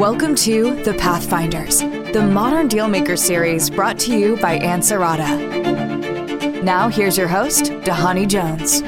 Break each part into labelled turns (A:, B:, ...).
A: Welcome to The Pathfinders, the Modern Dealmaker series brought to you by Ansarada. Now, here's your host, Dhani Jones.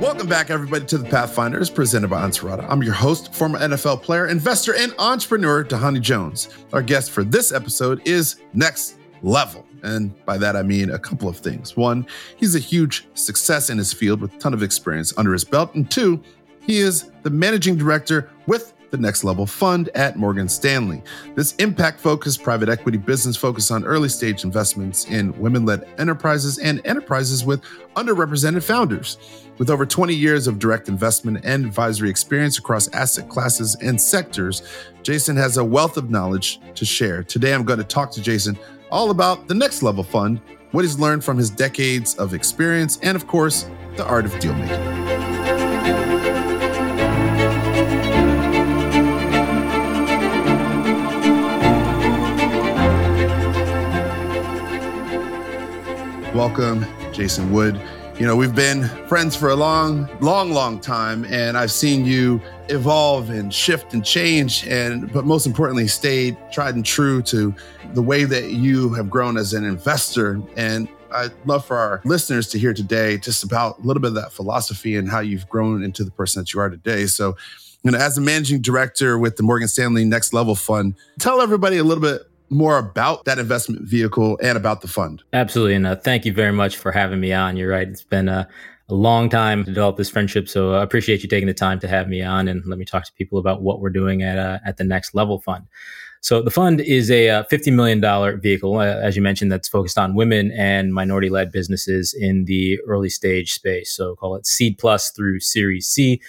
B: Welcome back, everybody, to The Pathfinders presented by Ansarada. I'm your host, former NFL player, investor, and entrepreneur, Dhani Jones. Our guest for this episode is Next Level. And by that, I mean a couple of things. One, he's a huge success in his field with a ton of experience under his belt. And two, he is the managing director with the Next Level Fund at Morgan Stanley. This impact focused private equity business focuses on early stage investments in women led enterprises and enterprises with underrepresented founders. With over 20 years of direct investment and advisory experience across asset classes and sectors, Jason has a wealth of knowledge to share. Today, I'm going to talk to Jason all about the Next Level Fund, what he's learned from his decades of experience, and of course, the art of dealmaking. Welcome, Jason Wood. You know, we've been friends for a long, long, long time, and I've seen you evolve and shift and change, and but most importantly, stayed tried and true to the way that you have grown as an investor. And I'd love for our listeners to hear today just about a little bit of that philosophy and how you've grown into the person that you are today. So, you know, as a managing director with the Morgan Stanley Next Level Fund, tell everybody a little bit more about that investment vehicle and about the fund.
C: Absolutely. And uh, thank you very much for having me on. You're right. It's been a, a long time to develop this friendship. So I appreciate you taking the time to have me on and let me talk to people about what we're doing at, uh, at the next level fund. So the fund is a uh, $50 million vehicle, uh, as you mentioned, that's focused on women and minority led businesses in the early stage space. So call it seed plus through series C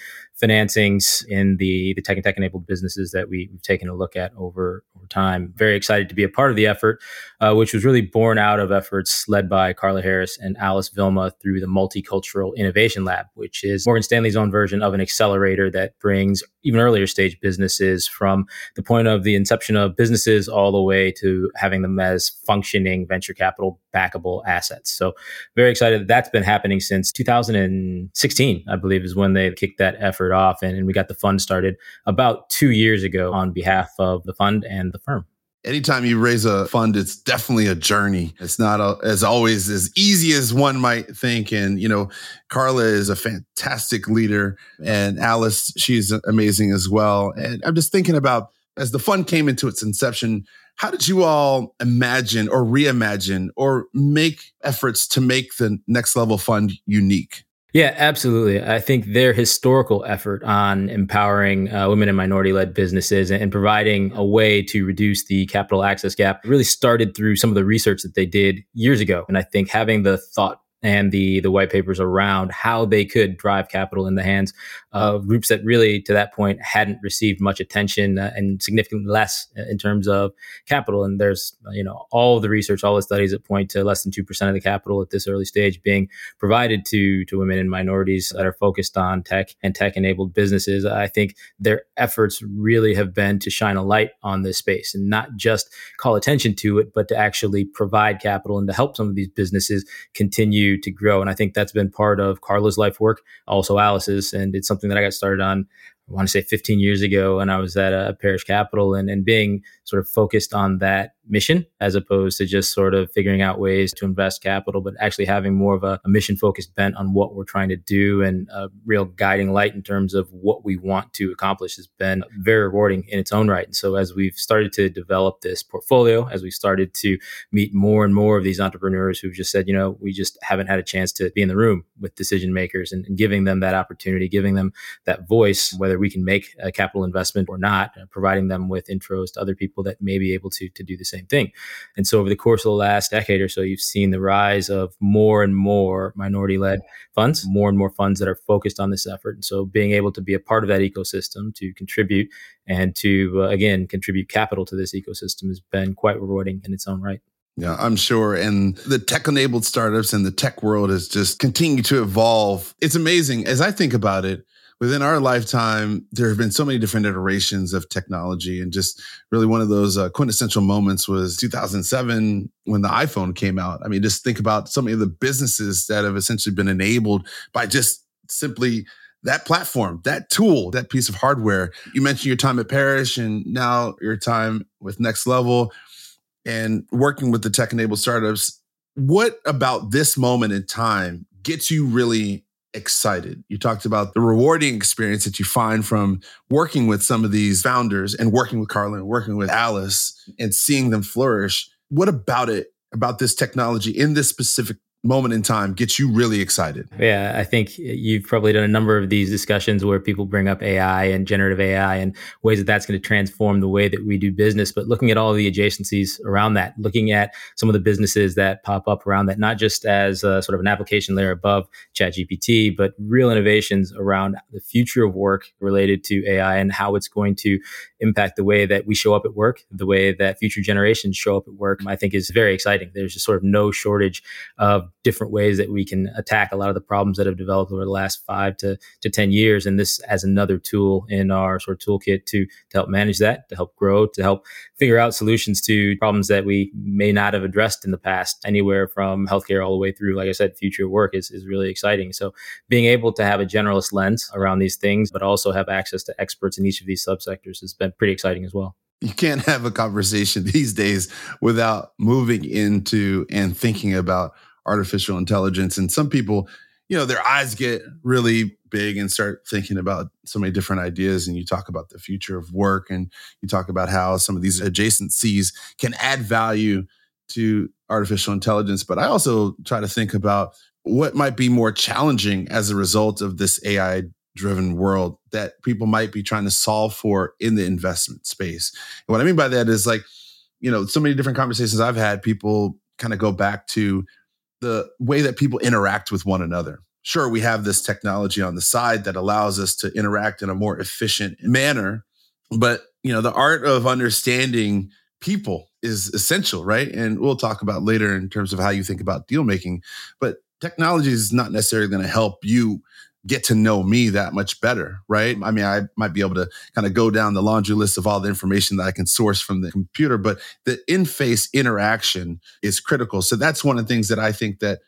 C: financings in the, the tech and tech enabled businesses that we, have taken a look at over, over time. Very excited to be a part of the effort, uh, which was really born out of efforts led by Carla Harris and Alice Milrod through the Multicultural Innovation Lab, which is Morgan Stanley's own version of an accelerator that brings even earlier stage businesses from the point of the inception of businesses all the way to having them as functioning venture capital backable assets. So very excited that that's been happening since 2016, I believe is when they kicked that effort off. And, and we got the fund started about two years ago on behalf of the fund and the firm
B: anytime you raise a fund, it's definitely a journey. It's not a, as always as easy as one might think. And, you know, Carla is a fantastic leader and Alice, she's amazing as well. And I'm just thinking about as the fund came into its inception, how did you all imagine or reimagine or make efforts to make the next level fund unique?
C: Yeah, absolutely. I think their historical effort on empowering uh, women and minority led businesses and, and, providing a way to reduce the capital access gap really started through some of the research that they did years ago. And I think having the thought and the the white papers around how they could drive capital in the hands of groups that really to that point hadn't received much attention uh, and significantly less in terms of capital. And there's you know all the research all the studies that point to less than 2% of the capital at this early stage being provided to to women and minorities that are focused on tech and tech enabled businesses. I think their efforts really have been to shine a light on this space and not just call attention to it but to actually provide capital and to help some of these businesses continue to grow. And I think that's been part of Carla's life work, also Alice's, and it's something that I got started on I want to say 15 years ago when I was at a Parish Capital and, and being sort of focused on that mission as opposed to just sort of figuring out ways to invest capital, but actually having more of a, a mission focused bent on what we're trying to do and a real guiding light in terms of what we want to accomplish has been very rewarding in its own right. And so as we've started to develop this portfolio, as we started to meet more and more of these entrepreneurs who've just said, you know, we just haven't had a chance to be in the room with decision makers and, and giving them that opportunity, giving them that voice, whether we can make a capital investment or not, uh, providing them with intros to other people that may be able to, to do the same thing. And so over the course of the last decade or so, you've seen the rise of more and more minority led funds, more and more funds that are focused on this effort. And so being able to be a part of that ecosystem to contribute and to, uh, again, contribute capital to this ecosystem has been quite rewarding in its own right.
B: Yeah, I'm sure. And the tech enabled startups and the tech world has just continued to evolve. It's amazing. As I think about it, within our lifetime, there have been so many different iterations of technology. And just really one of those uh, quintessential moments was 2007 when the iPhone came out. I mean, just think about so many of the businesses that have essentially been enabled by just simply that platform, that tool, that piece of hardware. You mentioned your time at Parish and now your time with Next Level and working with the tech enabled startups. What about this moment in time gets you really excited? You talked about the rewarding experience that you find from working with some of these founders and working with Carla and working with Alice and seeing them flourish. What about it, about this technology in this specific moment in time gets you really excited?
C: Yeah, I think you've probably done a number of these discussions where people bring up AI and generative AI and ways that that's going to transform the way that we do business. But looking at all the adjacencies around that, looking at some of the businesses that pop up around that, not just as a, sort of an application layer above ChatGPT, but real innovations around the future of work related to AI and how it's going to impact the way that we show up at work, the way that future generations show up at work, I think is very exciting. There's just sort of no shortage of different ways that we can attack a lot of the problems that have developed over the last five to, to 10 years. And this as another tool in our sort of toolkit to, to help manage that, to help grow, to help figure out solutions to problems that we may not have addressed in the past, anywhere from healthcare all the way through, like I said, future work is, is really exciting. So being able to have a generalist lens around these things, but also have access to experts in each of these subsectors has been pretty exciting as well
B: you can't have a conversation these days without moving into and thinking about artificial intelligence. And some people, you know, their eyes get really big and start thinking about so many different ideas. And you talk about the future of work and you talk about how some of these adjacencies can add value to artificial intelligence. But I also try to think about what might be more challenging as a result of this AI driven world that people might be trying to solve for in the investment space. And what I mean by that is like, you know, so many different conversations I've had, people kind of go back to the way that people interact with one another. Sure, we have this technology on the side that allows us to interact in a more efficient manner, but you know, the art of understanding people is essential, right? And we'll talk about later in terms of how you think about deal making, but technology is not necessarily going to help you get to know me that much better, right? I mean, I might be able to kind of go down the laundry list of all the information that I can source from the computer, but the in-face interaction is critical. So that's one of the things that I think that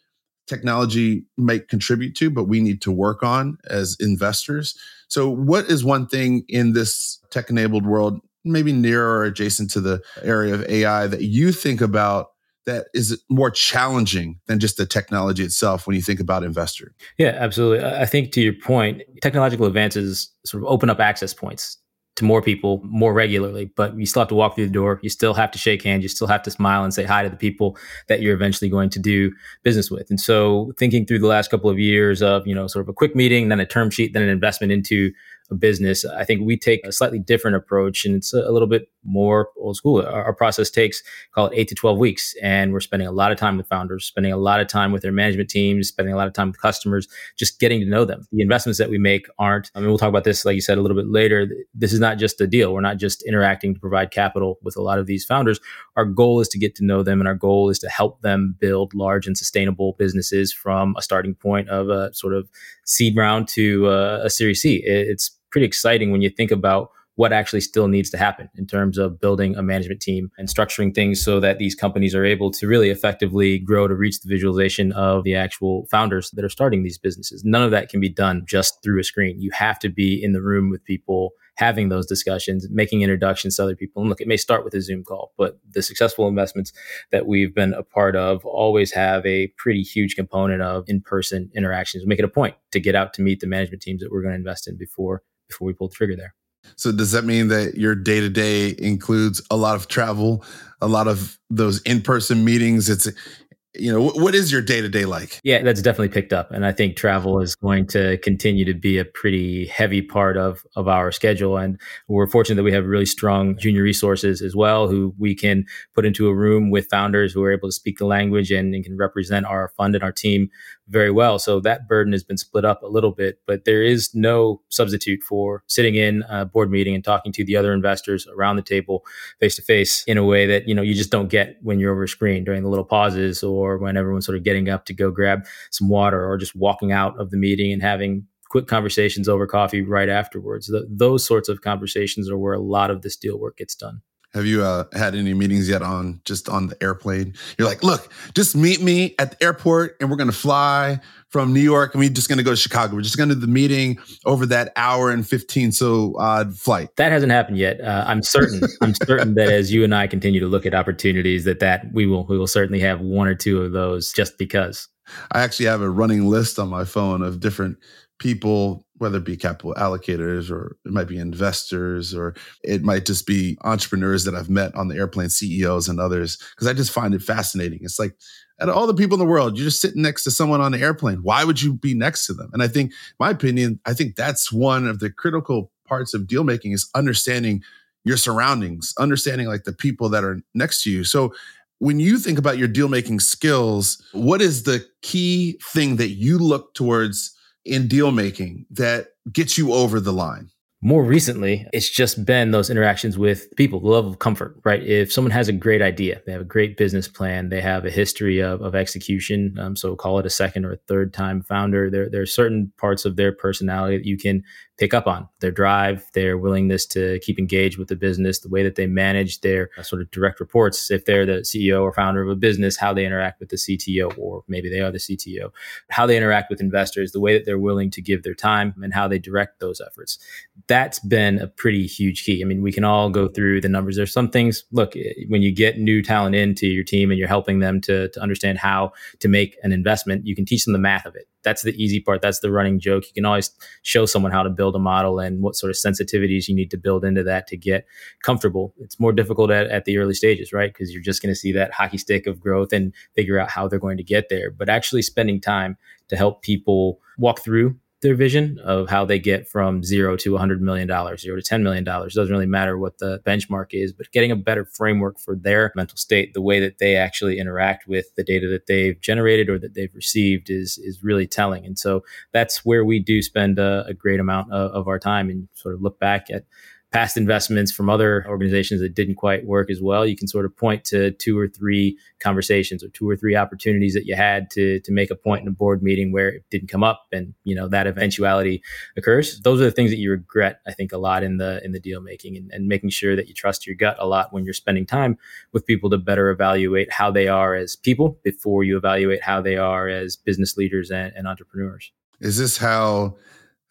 B: technology might contribute to, but we need to work on as investors. So what is one thing in this tech-enabled world, maybe near or adjacent to the area of AI that you think about that is more challenging than just the technology itself when you think about investor.
C: Yeah, absolutely. I think to your point, technological advances sort of open up access points to more people more regularly, but you still have to walk through the door. You still have to shake hands. You still have to smile and say hi to the people that you're eventually going to do business with. And so thinking through the last couple of years of, you know, sort of a quick meeting, then a term sheet, then an investment into business, I think we take a slightly different approach and it's a, little bit more old school. Our, our, process takes, call it eight to 12 weeks. And we're spending a lot of time with founders, spending a lot of time with their management teams, spending a lot of time with customers, just getting to know them. The investments that we make aren't, I mean, we'll talk about this, like you said, a little bit later. This is not just a deal. We're not just interacting to provide capital with a lot of these founders. Our goal is to get to know them and our goal is to help them build large and sustainable businesses from a starting point of a sort of seed round to uh, a Series C. It's pretty exciting when you think about what actually still needs to happen in terms of building a management team and structuring things so that these companies are able to really effectively grow to reach the visualization of the actual founders that are starting these businesses. None of that can be done just through a screen. You have to be in the room with people having those discussions, making introductions to other people. And look, it may start with a Zoom call, but the successful investments that we've been a part of always have a pretty huge component of in person interactions. We make it a point to get out to meet the management teams that we're going to invest in before before we pull the trigger there.
B: So does that mean that your day to day includes a lot of travel, a lot of those in person meetings? It's you know what is your day to day like
C: yeah that's definitely picked up and i think travel is going to continue to be a pretty heavy part of of our schedule and we're fortunate that we have really strong junior resources as well who we can put into a room with founders who are able to speak the language and, and can represent our fund and our team very well. So that burden has been split up a little bit, but there is no substitute for sitting in a board meeting and talking to the other investors around the table face to face in a way that, you know, you just don't get when you're over a screen during the little pauses or when everyone's sort of getting up to go grab some water or just walking out of the meeting and having quick conversations over coffee right afterwards. The, those sorts of conversations are where a lot of this deal work gets done.
B: Have you uh, had any meetings yet on just on the airplane? You're like, look, just meet me at the airport and we're going to fly from New York and we're just going to go to Chicago. We're just going to do the meeting over that hour and 15 so odd flight.
C: That hasn't happened yet. Uh, I'm certain. I'm certain that as you and I continue to look at opportunities, that that we will we will certainly have one or two of those just because.
B: I actually have a running list on my phone of different people whether it be capital allocators or it might be investors or it might just be entrepreneurs that I've met on the airplane, CEOs and others, because I just find it fascinating. It's like, out of all the people in the world, you're just sitting next to someone on the airplane. Why would you be next to them? And I think, my opinion, I think that's one of the critical parts of deal making is understanding your surroundings, understanding like the people that are next to you. So when you think about your deal making skills, what is the key thing that you look towards in deal making that gets you over the line?
C: More recently, it's just been those interactions with people, the level of comfort, right? If someone has a great idea, they have a great business plan, they have a history of, of execution, um, so call it a second or a third time founder, there, there are certain parts of their personality that you can pick up on their drive, their willingness to keep engaged with the business, the way that they manage their uh, sort of direct reports. If they're the CEO or founder of a business, how they interact with the CTO, or maybe they are the CTO, how they interact with investors, the way that they're willing to give their time and how they direct those efforts. That's been a pretty huge key. I mean, we can all go through the numbers. There's some things, look, eh, when you get new talent into your team and you're helping them to, to understand how to make an investment, you can teach them the math of it that's the easy part. That's the running joke. You can always show someone how to build a model and what sort of sensitivities you need to build into that to get comfortable. It's more difficult at, at the early stages, right? Because you're just going to see that hockey stick of growth and figure out how they're going to get there. But actually spending time to help people walk through their vision of how they get from zero to $100 million, zero to $10 million. It doesn't really matter what the benchmark is, but getting a better framework for their mental state, the way that they actually interact with the data that they've generated or that they've received is, is really telling. And so that's where we do spend a, a great amount of, of our time and sort of look back at past investments from other organizations that didn't quite work as well, you can sort of point to two or three conversations or two or three opportunities that you had to to make a point in a board meeting where it didn't come up and you know that eventuality occurs. Those are the things that you regret, I think, a lot in the in the deal making and, and making sure that you trust your gut a lot when you're spending time with people to better evaluate how they are as people before you evaluate how they are as business leaders and, and entrepreneurs.
B: Is this how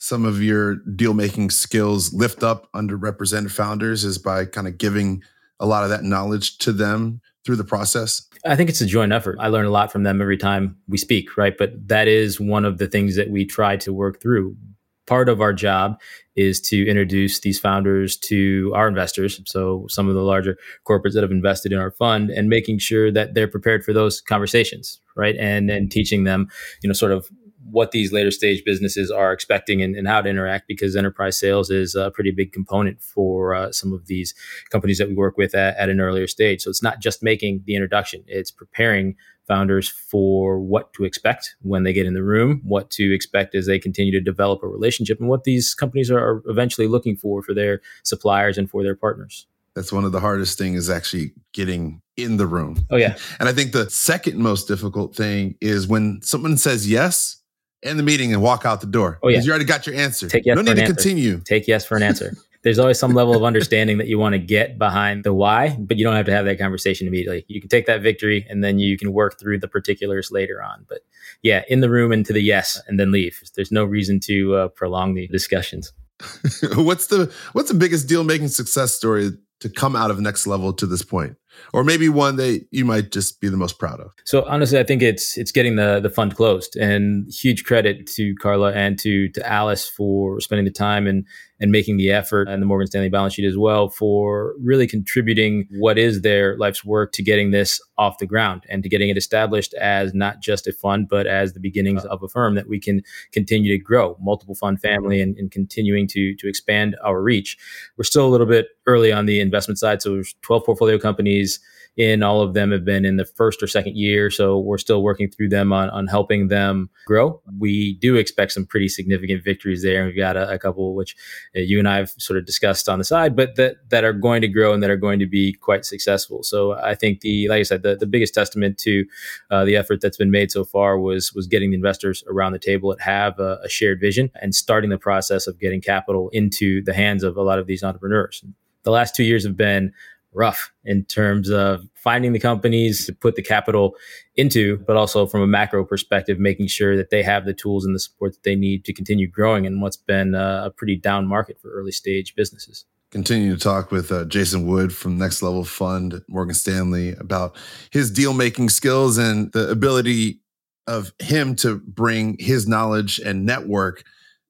B: some of your deal making skills lift up underrepresented founders is by kind of giving a lot of that knowledge to them through the process?
C: I think it's a joint effort. I learn a lot from them every time we speak, right? But that is one of the things that we try to work through. Part of our job is to introduce these founders to our investors. So, some of the larger corporates that have invested in our fund and making sure that they're prepared for those conversations, right? And and teaching them, you know, sort of what these later stage businesses are expecting and, and, how to interact because enterprise sales is a pretty big component for uh, some of these companies that we work with at, at, an earlier stage. So it's not just making the introduction, it's preparing founders for what to expect when they get in the room, what to expect as they continue to develop a relationship, and what these companies are eventually looking for for their suppliers and for their partners.
B: That's one of the hardest things is actually getting in the room.
C: Oh, yeah.
B: And I think the second most difficult thing is when someone says yes, end the meeting and walk out the door.
C: Oh yeah,
B: you already got your answer.
C: Take yes
B: no need to answer. continue.
C: Take yes for an answer. There's always some level of understanding that you want to get behind the why, but you don't have to have that conversation immediately. You can take that victory and then you can work through the particulars later on. But yeah, in the room and to the yes, and then leave. There's no reason to uh, prolong the discussions.
B: what's the what's the biggest deal making success story to come out of next level to this point? or maybe one that you might just be the most proud of?
C: So honestly, I think it's it's getting the the fund closed, and huge credit to Carla and to to Alice for spending the time and and making the effort, and the Morgan Stanley balance sheet as well for really contributing what is their life's work to getting this off the ground and to getting it established as not just a fund, but as the beginnings of a firm that we can continue to grow, multiple fund family, and, and continuing to to expand our reach. We're still a little bit early on the investment side, so there's 12 portfolio companies in. All of them have been in the first or second year. So we're still working through them on, on helping them grow. We do expect some pretty significant victories there. And we've got a, a couple, which uh, you and I have sort of discussed on the side, but that, that are going to grow and that are going to be quite successful. So I think the, like I said, the, the biggest testament to uh, the effort that's been made so far was, was getting the investors around the table that have a, a shared vision and starting the process of getting capital into the hands of a lot of these entrepreneurs. The last two years have been rough in terms of finding the companies to put the capital into, but also from a macro perspective, making sure that they have the tools and the support that they need to continue growing in what's been a pretty down market for early stage businesses.
B: Continue to talk with uh, Jason Wood from Next Level Fund, Morgan Stanley, about his deal making skills and the ability of him to bring his knowledge and network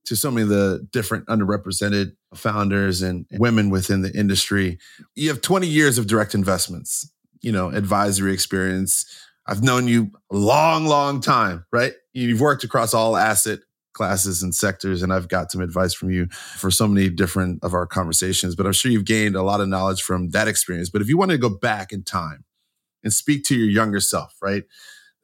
B: to so many of the different underrepresented founders and women within the industry. You have 20 years of direct investments, you know, advisory experience. I've known you a long, long time, right? You've worked across all asset classes and sectors, and I've got some advice from you for so many different of our conversations. But I'm sure you've gained a lot of knowledge from that experience. But if you want to go back in time and speak to your younger self, right?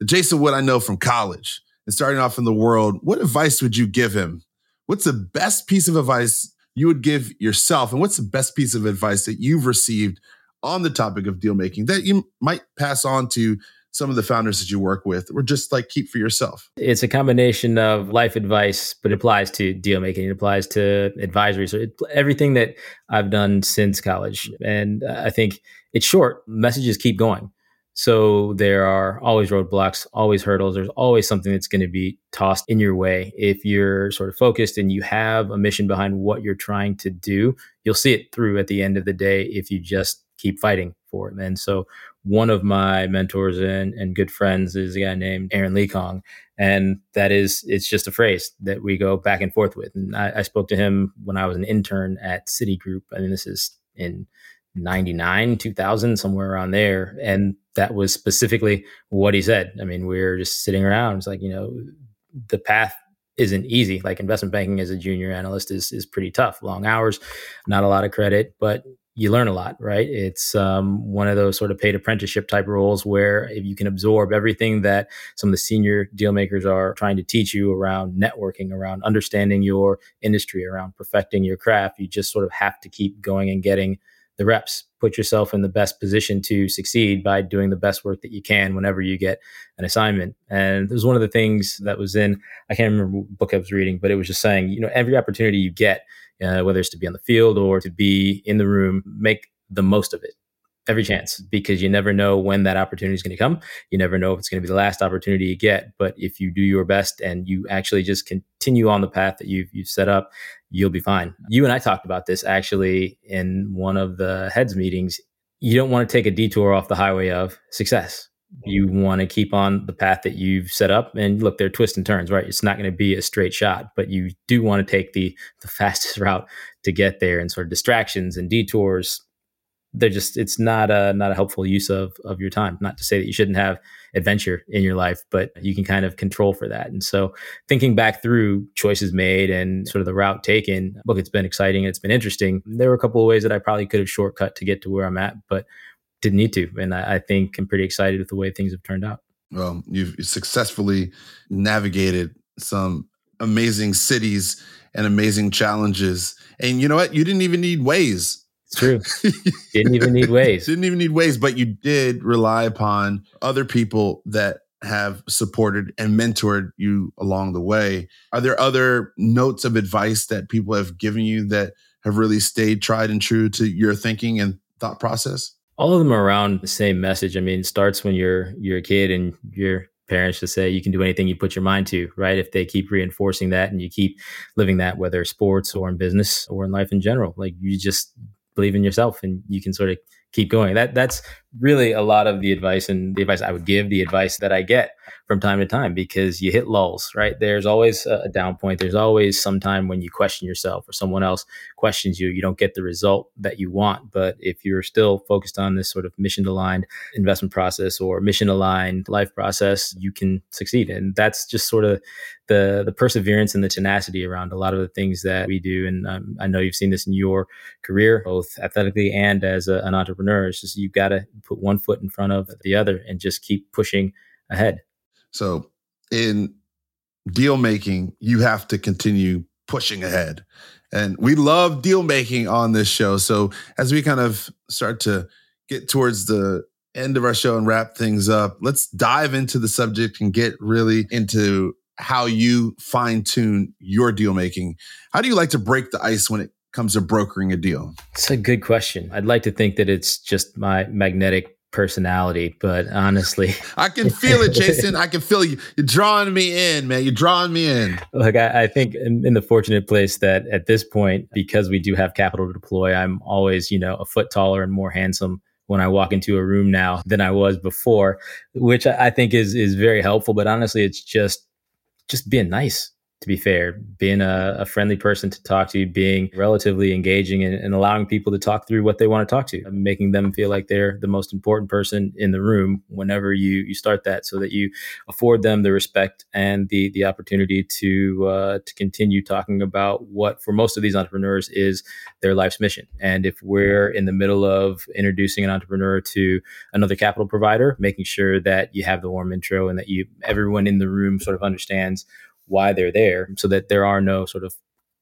B: The Jason Wood I know from college and starting off in the world, what advice would you give him what's the best piece of advice you would give yourself? And what's the best piece of advice that you've received on the topic of deal making that you might pass on to some of the founders that you work with or just like keep for yourself?
C: It's a combination of life advice, but it applies to deal making, it applies to advisory. So it, everything that I've done since college. And uh, I think it's short. Messages keep going. So there are always roadblocks, always hurdles. There's always something that's going to be tossed in your way. If you're sort of focused and you have a mission behind what you're trying to do, you'll see it through at the end of the day if you just keep fighting for it. And so one of my mentors and, and good friends is a guy named Aaron Lee Kong. And that is, it's just a phrase that we go back and forth with. And I, I spoke to him when I was an intern at Citigroup. I mean, this is in 99, 2000, somewhere around there. And that was specifically what he said. I mean, we are just sitting around. It's like, you know, the path isn't easy. Like investment banking as a junior analyst is is pretty tough. Long hours, not a lot of credit, but you learn a lot, right? It's um, one of those sort of paid apprenticeship type roles where if you can absorb everything that some of the senior deal makers are trying to teach you around networking, around understanding your industry, around perfecting your craft, you just sort of have to keep going and getting the reps. Put yourself in the best position to succeed by doing the best work that you can whenever you get an assignment. And it was one of the things that was in, I can't remember what book I was reading, but it was just saying, you know, every opportunity you get, uh, whether it's to be on the field or to be in the room, make the most of it every chance because you never know when that opportunity is going to come. You never know if it's going to be the last opportunity you get. But if you do your best and you actually just continue on the path that you've, you've set up, you'll be fine. You and I talked about this actually in one of the heads meetings. You don't want to take a detour off the highway of success. You want to keep on the path that you've set up. And look, there are twists and turns, right? It's not going to be a straight shot, but you do want to take the the fastest route to get there and sort of distractions and detours they're just it's not a not a helpful use of of your time. Not to say that you shouldn't have adventure in your life but you can kind of control for that. And so thinking back through choices made and sort of the route taken look it's been exciting it's been interesting. There were a couple of ways that i probably could have shortcut to get to where i'm at but didn't need to. And i, I think i'm pretty excited with the way things have turned out.
B: Well you've successfully navigated some amazing cities and amazing challenges. And you know what? You didn't even need Waze
C: it's true. Didn't even need Waze.
B: Didn't even need Waze, but you did rely upon other people that have supported and mentored you along the way. Are there other notes of advice that people have given you that have really stayed tried and true to your thinking and thought process?
C: All of them are around the same message. I mean, it starts when you're you're a kid and your parents to say you can do anything you put your mind to, right? If they keep reinforcing that and you keep living that, whether sports or in business or in life in general, like you just believe in yourself and you can sort of keep going. That that's really a lot of the advice and the advice I would give, the advice that I get from time to time because you hit lulls, right? There's always a down point. There's always some time when you question yourself or someone else questions you. You don't get the result that you want. But if you're still focused on this sort of mission aligned investment process or mission aligned life process, you can succeed. And that's just sort of the the perseverance and the tenacity around a lot of the things that we do. And um, I know you've seen this in your career, both athletically and as a, an entrepreneur. It's just you've got to put one foot in front of the other and just keep pushing ahead.
B: So in deal making, you have to continue pushing ahead. And we love deal making on this show. So as we kind of start to get towards the end of our show and wrap things up, let's dive into the subject and get really into how you fine tune your deal making. How do you like to break the ice when it comes to brokering a deal?
C: It's a good question. I'd like to think that it's just my magnetic personality, but honestly,
B: I can feel it, Jason. I can feel you. You're drawing me in, man. You're drawing me in.
C: Like I, I think in, in, the fortunate place that at this point, because we do have capital to deploy, I'm always, you know, a foot taller and more handsome when I walk into a room now than I was before, which I think is is very helpful. But honestly, it's just just being nice to be fair, being a, a, friendly person to talk to, being relatively engaging and, and, allowing people to talk through what they want to talk to, making them feel like they're the most important person in the room whenever you you start that, so that you afford them the respect and the the opportunity to uh, to continue talking about what for most of these entrepreneurs is their life's mission. And if we're in the middle of introducing an entrepreneur to another capital provider, making sure that you have the warm intro and that you everyone in the room sort of understands why they're there so that there are no sort of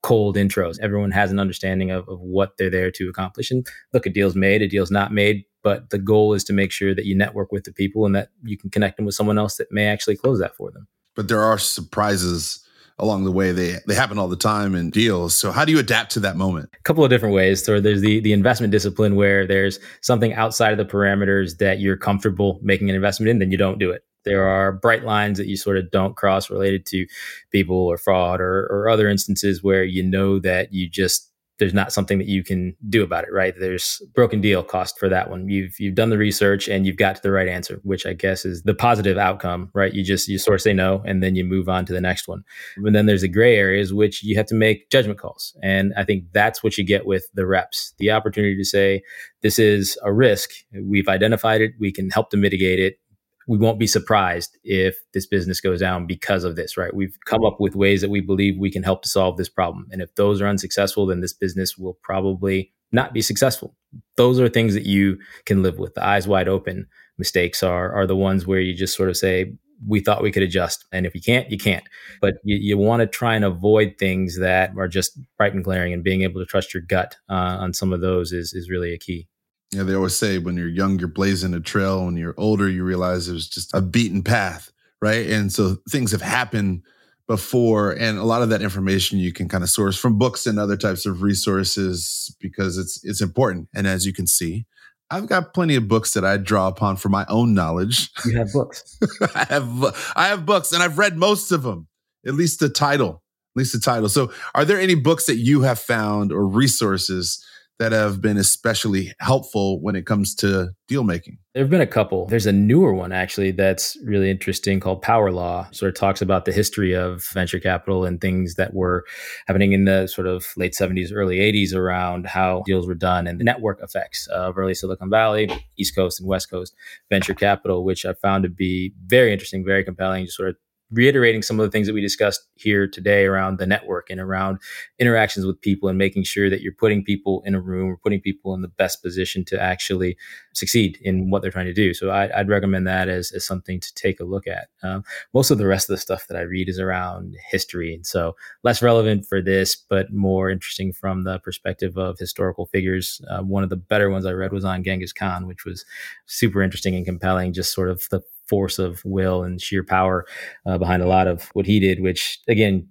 C: cold intros. Everyone has an understanding of, of what they're there to accomplish. And look, a deal's made, a deal's not made, but the goal is to make sure that you network with the people and that you can connect them with someone else that may actually close that for them.
B: But there are surprises along the way. They they happen all the time in deals. So how do you adapt to that moment?
C: A couple of different ways. So there's the the investment discipline where there's something outside of the parameters that you're comfortable making an investment in, then you don't do it. There are bright lines that you sort of don't cross related to people or fraud or, or other instances where you know that you just there's not something that you can do about it, right? There's broken deal cost for that one. You've you've done the research and you've got to the right answer, which I guess is the positive outcome, right? You just you sort of say no and then you move on to the next one. And then there's the gray areas which you have to make judgment calls. And I think that's what you get with the reps. The opportunity to say this is a risk. We've identified it, we can help to mitigate it we won't be surprised if this business goes down because of this, right? We've come up with ways that we believe we can help to solve this problem. And if those are unsuccessful, then this business will probably not be successful. Those are things that you can live with. The eyes wide open mistakes are are the ones where you just sort of say, we thought we could adjust. And if you can't, you can't. But you, you want to try and avoid things that are just bright and glaring and being able to trust your gut uh, on some of those is, is really a key.
B: Yeah, they always say when you're young, you're blazing a trail. When you're older, you realize it was just a beaten path, right? And so things have happened before, and a lot of that information you can kind of source from books and other types of resources because it's it's important. And as you can see, I've got plenty of books that I draw upon for my own knowledge.
C: You have books.
B: I have I have books, and I've read most of them. At least the title, at least the title. So, are there any books that you have found or resources? That have been especially helpful when it comes to deal making?
C: There have been a couple. There's a newer one actually that's really interesting called Power Law. Sort of talks about the history of venture capital and things that were happening in the sort of late 70s, early 80s around how deals were done and the network effects of early Silicon Valley, East Coast and West Coast venture capital, which I found to be very interesting, very compelling, just sort of reiterating some of the things that we discussed here today around the network and around interactions with people and making sure that you're putting people in a room or putting people in the best position to actually succeed in what they're trying to do. So I, would recommend that as, as something to take a look at. Um, most of the rest of the stuff that I read is around history. And so less relevant for this, but more interesting from the perspective of historical figures. Uh, one of the better ones I read was on Genghis Khan, which was super interesting and compelling, just sort of the force of will and sheer power uh, behind a lot of what he did, which again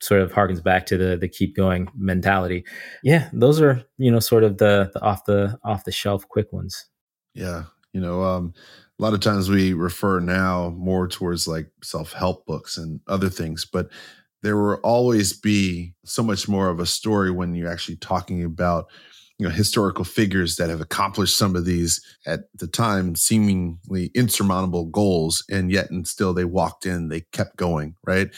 C: sort of harkens back to the the keep going mentality. Yeah, those are you know sort of the, the off the off the shelf quick ones.
B: Yeah, you know, um, a lot of times we refer now more towards like self help books and other things, but there will always be so much more of a story when you're actually talking about you know historical figures that have accomplished some of these at the time seemingly insurmountable goals and yet and still they walked in they kept going right?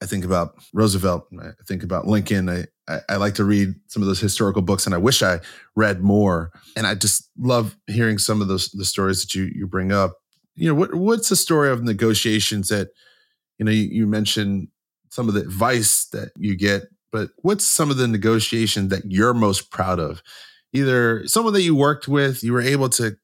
B: I think about roosevelt i think about lincoln I, I, I like to read some of those historical books and i wish i read more. And i just love hearing some of those the stories that you you bring up. You know what what's the story of negotiations that you know you, you mentioned some of the advice that you get but what's some of the negotiation that you're most proud of? Either someone that you worked with, you were able to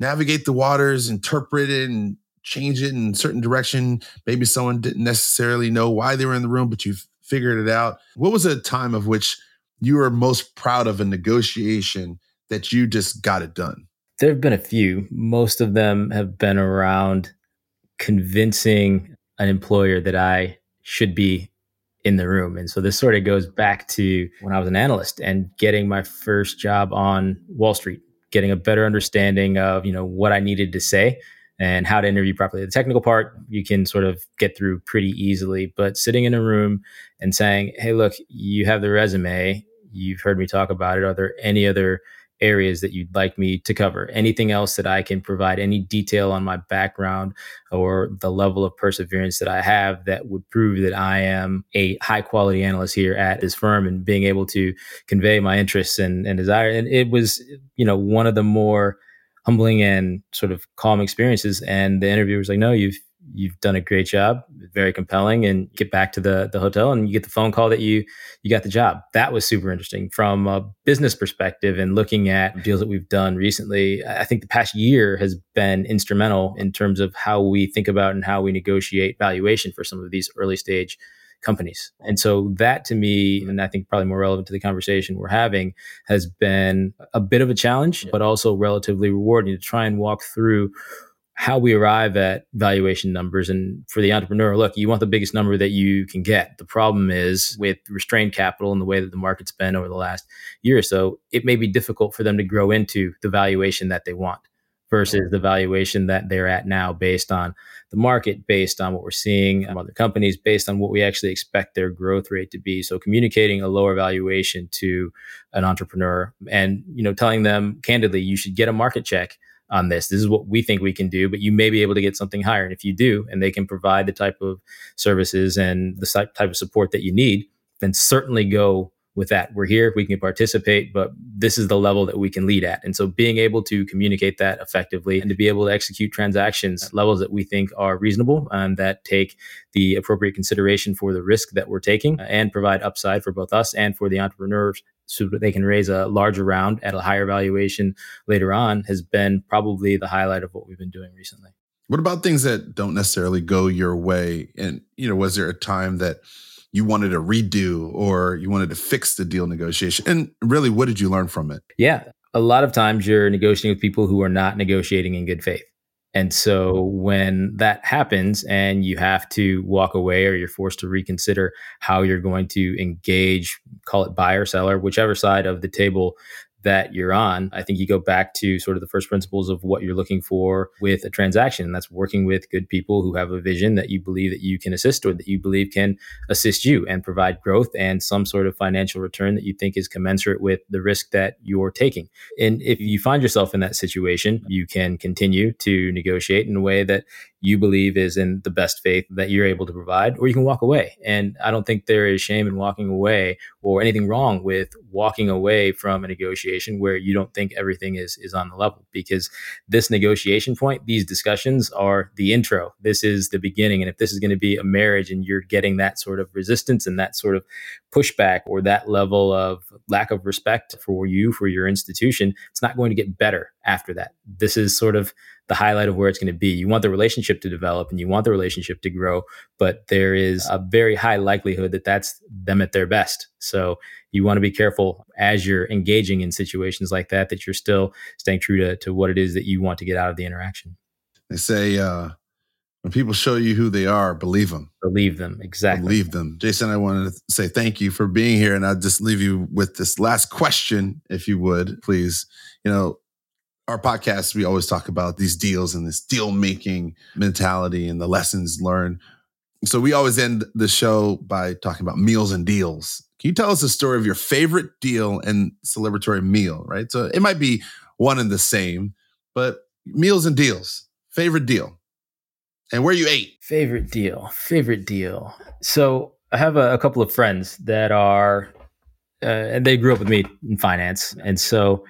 B: navigate the waters, interpret it, and change it in a certain direction. Maybe someone didn't necessarily know why they were in the room, but you figured it out. What was a time of which you were most proud of a negotiation that you just got it done?
C: There have been a few. Most of them have been around convincing an employer that I should be in the room. And so this sort of goes back to when I was an analyst and getting my first job on Wall Street, getting a better understanding of, you know, what I needed to say and how to interview properly. The technical part you can sort of get through pretty easily, but sitting in a room and saying, "Hey, look, you have the resume. You've heard me talk about it. Are there any other areas that you'd like me to cover? Anything else that I can provide? Any detail on my background or the level of perseverance that I have that would prove that I am a high quality analyst here at this firm and being able to convey my interests and, and desire?" And it was, you know, one of the more humbling and sort of calm experiences. And the interviewer was like, no, you've, you've done a great job, very compelling, and get back to the the hotel and you get the phone call that you you got the job. That was super interesting from a business perspective and looking at deals that we've done recently. I think the past year has been instrumental in terms of how we think about and how we negotiate valuation for some of these early stage companies. And so that to me, and I think probably more relevant to the conversation we're having, has been a bit of a challenge, but also relatively rewarding to try and walk through how we arrive at valuation numbers. And for the entrepreneur, look, you want the biggest number that you can get. The problem is with restrained capital and the way that the market's been over the last year or so, it may be difficult for them to grow into the valuation that they want versus the valuation that they're at now based on the market, based on what we're seeing from other companies, based on what we actually expect their growth rate to be. So communicating a lower valuation to an entrepreneur and, you know, telling them candidly, you should get a market check on this. This is what we think we can do, but you may be able to get something higher. And if you do, and they can provide the type of services and the type of support that you need, then certainly go with that. We're here, we can participate, but this is the level that we can lead at. And so being able to communicate that effectively and to be able to execute transactions levels that we think are reasonable and that take the appropriate consideration for the risk that we're taking and provide upside for both us and for the entrepreneurs so that they can raise a larger round at a higher valuation later on has been probably the highlight of what we've been doing recently.
B: What about things that don't necessarily go your way? And, you know, was there a time that you wanted to redo or you wanted to fix the deal negotiation? And really, what did you learn from it?
C: Yeah. A lot of times you're negotiating with people who are not negotiating in good faith. And so when that happens and you have to walk away or you're forced to reconsider how you're going to engage, call it buyer, seller, whichever side of the table that you're on, I think you go back to sort of the first principles of what you're looking for with a transaction. And that's working with good people who have a vision that you believe that you can assist or that you believe can assist you and provide growth and some sort of financial return that you think is commensurate with the risk that you're taking. And if you find yourself in that situation, you can continue to negotiate in a way that you believe is in the best faith that you're able to provide, or you can walk away. And I don't think there is shame in walking away or anything wrong with walking away from a negotiation where you don't think everything is is on the level because this negotiation point, these discussions are the intro. This is the beginning. And if this is going to be a marriage and you're getting that sort of resistance and that sort of pushback or that level of lack of respect for you, for your institution, it's not going to get better after that. This is sort of the highlight of where it's going to be. You want the relationship to develop and you want the relationship to grow, but there is a very high likelihood that that's them at their best. So you want to be careful as you're engaging in situations like that, that you're still staying true to, to what it is that you want to get out of the interaction.
B: They say, uh, when people show you who they are, believe them.
C: Believe them. Exactly.
B: Believe them. Jason, I wanted to say thank you for being here. And I'll just leave you with this last question, if you would, please. You know, our podcast, we always talk about these deals and this deal making mentality and the lessons learned. So we always end the show by talking about meals and deals. Can you tell us the story of your favorite deal and celebratory meal, right? So it might be one and the same, but meals and deals, favorite deal, and where you ate.
C: Favorite deal, favorite deal. So I have a, a couple of friends that are, uh, and they grew up with me in finance. And so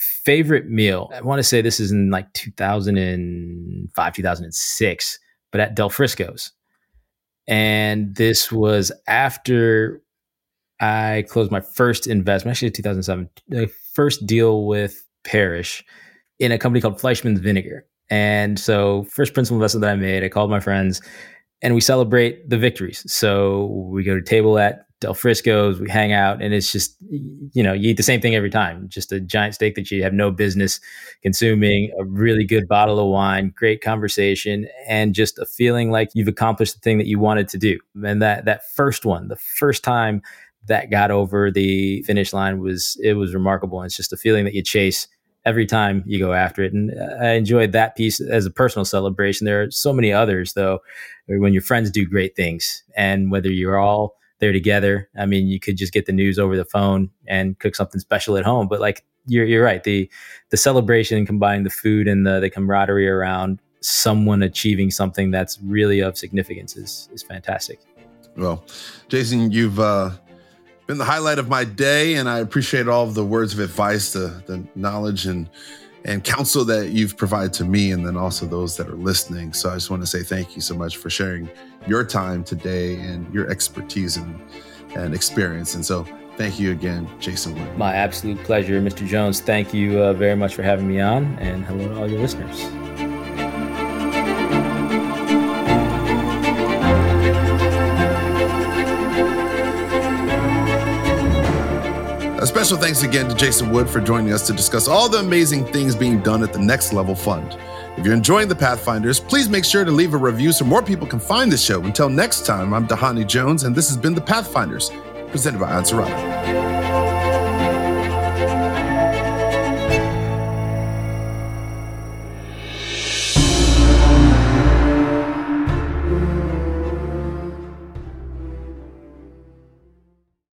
C: favorite meal. I want to say this is in like 2005, 2006, but at Del Frisco's. And this was after I closed my first investment, actually 2007, the first deal with Parish in a company called Fleischmann's Vinegar. And so, first principal investment that I made, I called my friends and we celebrate the victories. So, we go to table at Del Frisco's. We hang out, and it's just you know you eat the same thing every time. Just a giant steak that you have no business consuming. A really good bottle of wine, great conversation, and just a feeling like you've accomplished the thing that you wanted to do. And that that first one, the first time that got over the finish line was it was remarkable. And it's just a feeling that you chase every time you go after it. And uh, I enjoyed that piece as a personal celebration. There are so many others though, when your friends do great things and whether you're all there together. I mean, you could just get the news over the phone and cook something special at home. But like you're you're right. The the celebration combining the food and the the camaraderie around someone achieving something that's really of significance is is fantastic.
B: Well, Jason, you've uh been the highlight of my day, and I appreciate all of the words of advice, the the knowledge and and counsel that you've provided to me, and then also those that are listening. So I just want to say thank you so much for sharing your time today and your expertise and and experience. And so thank you again, Jason Wood.
C: My absolute pleasure, Mr. Jones. Thank you uh, very much for having me on, and hello to all your listeners.
B: Special thanks again to Jason Wood for joining us to discuss all the amazing things being done at the Next Level Fund. If you're enjoying the Pathfinders, please make sure to leave a review so more people can find the show. Until next time, I'm Dhani Jones, and this has been the Pathfinders, presented by Ansarada.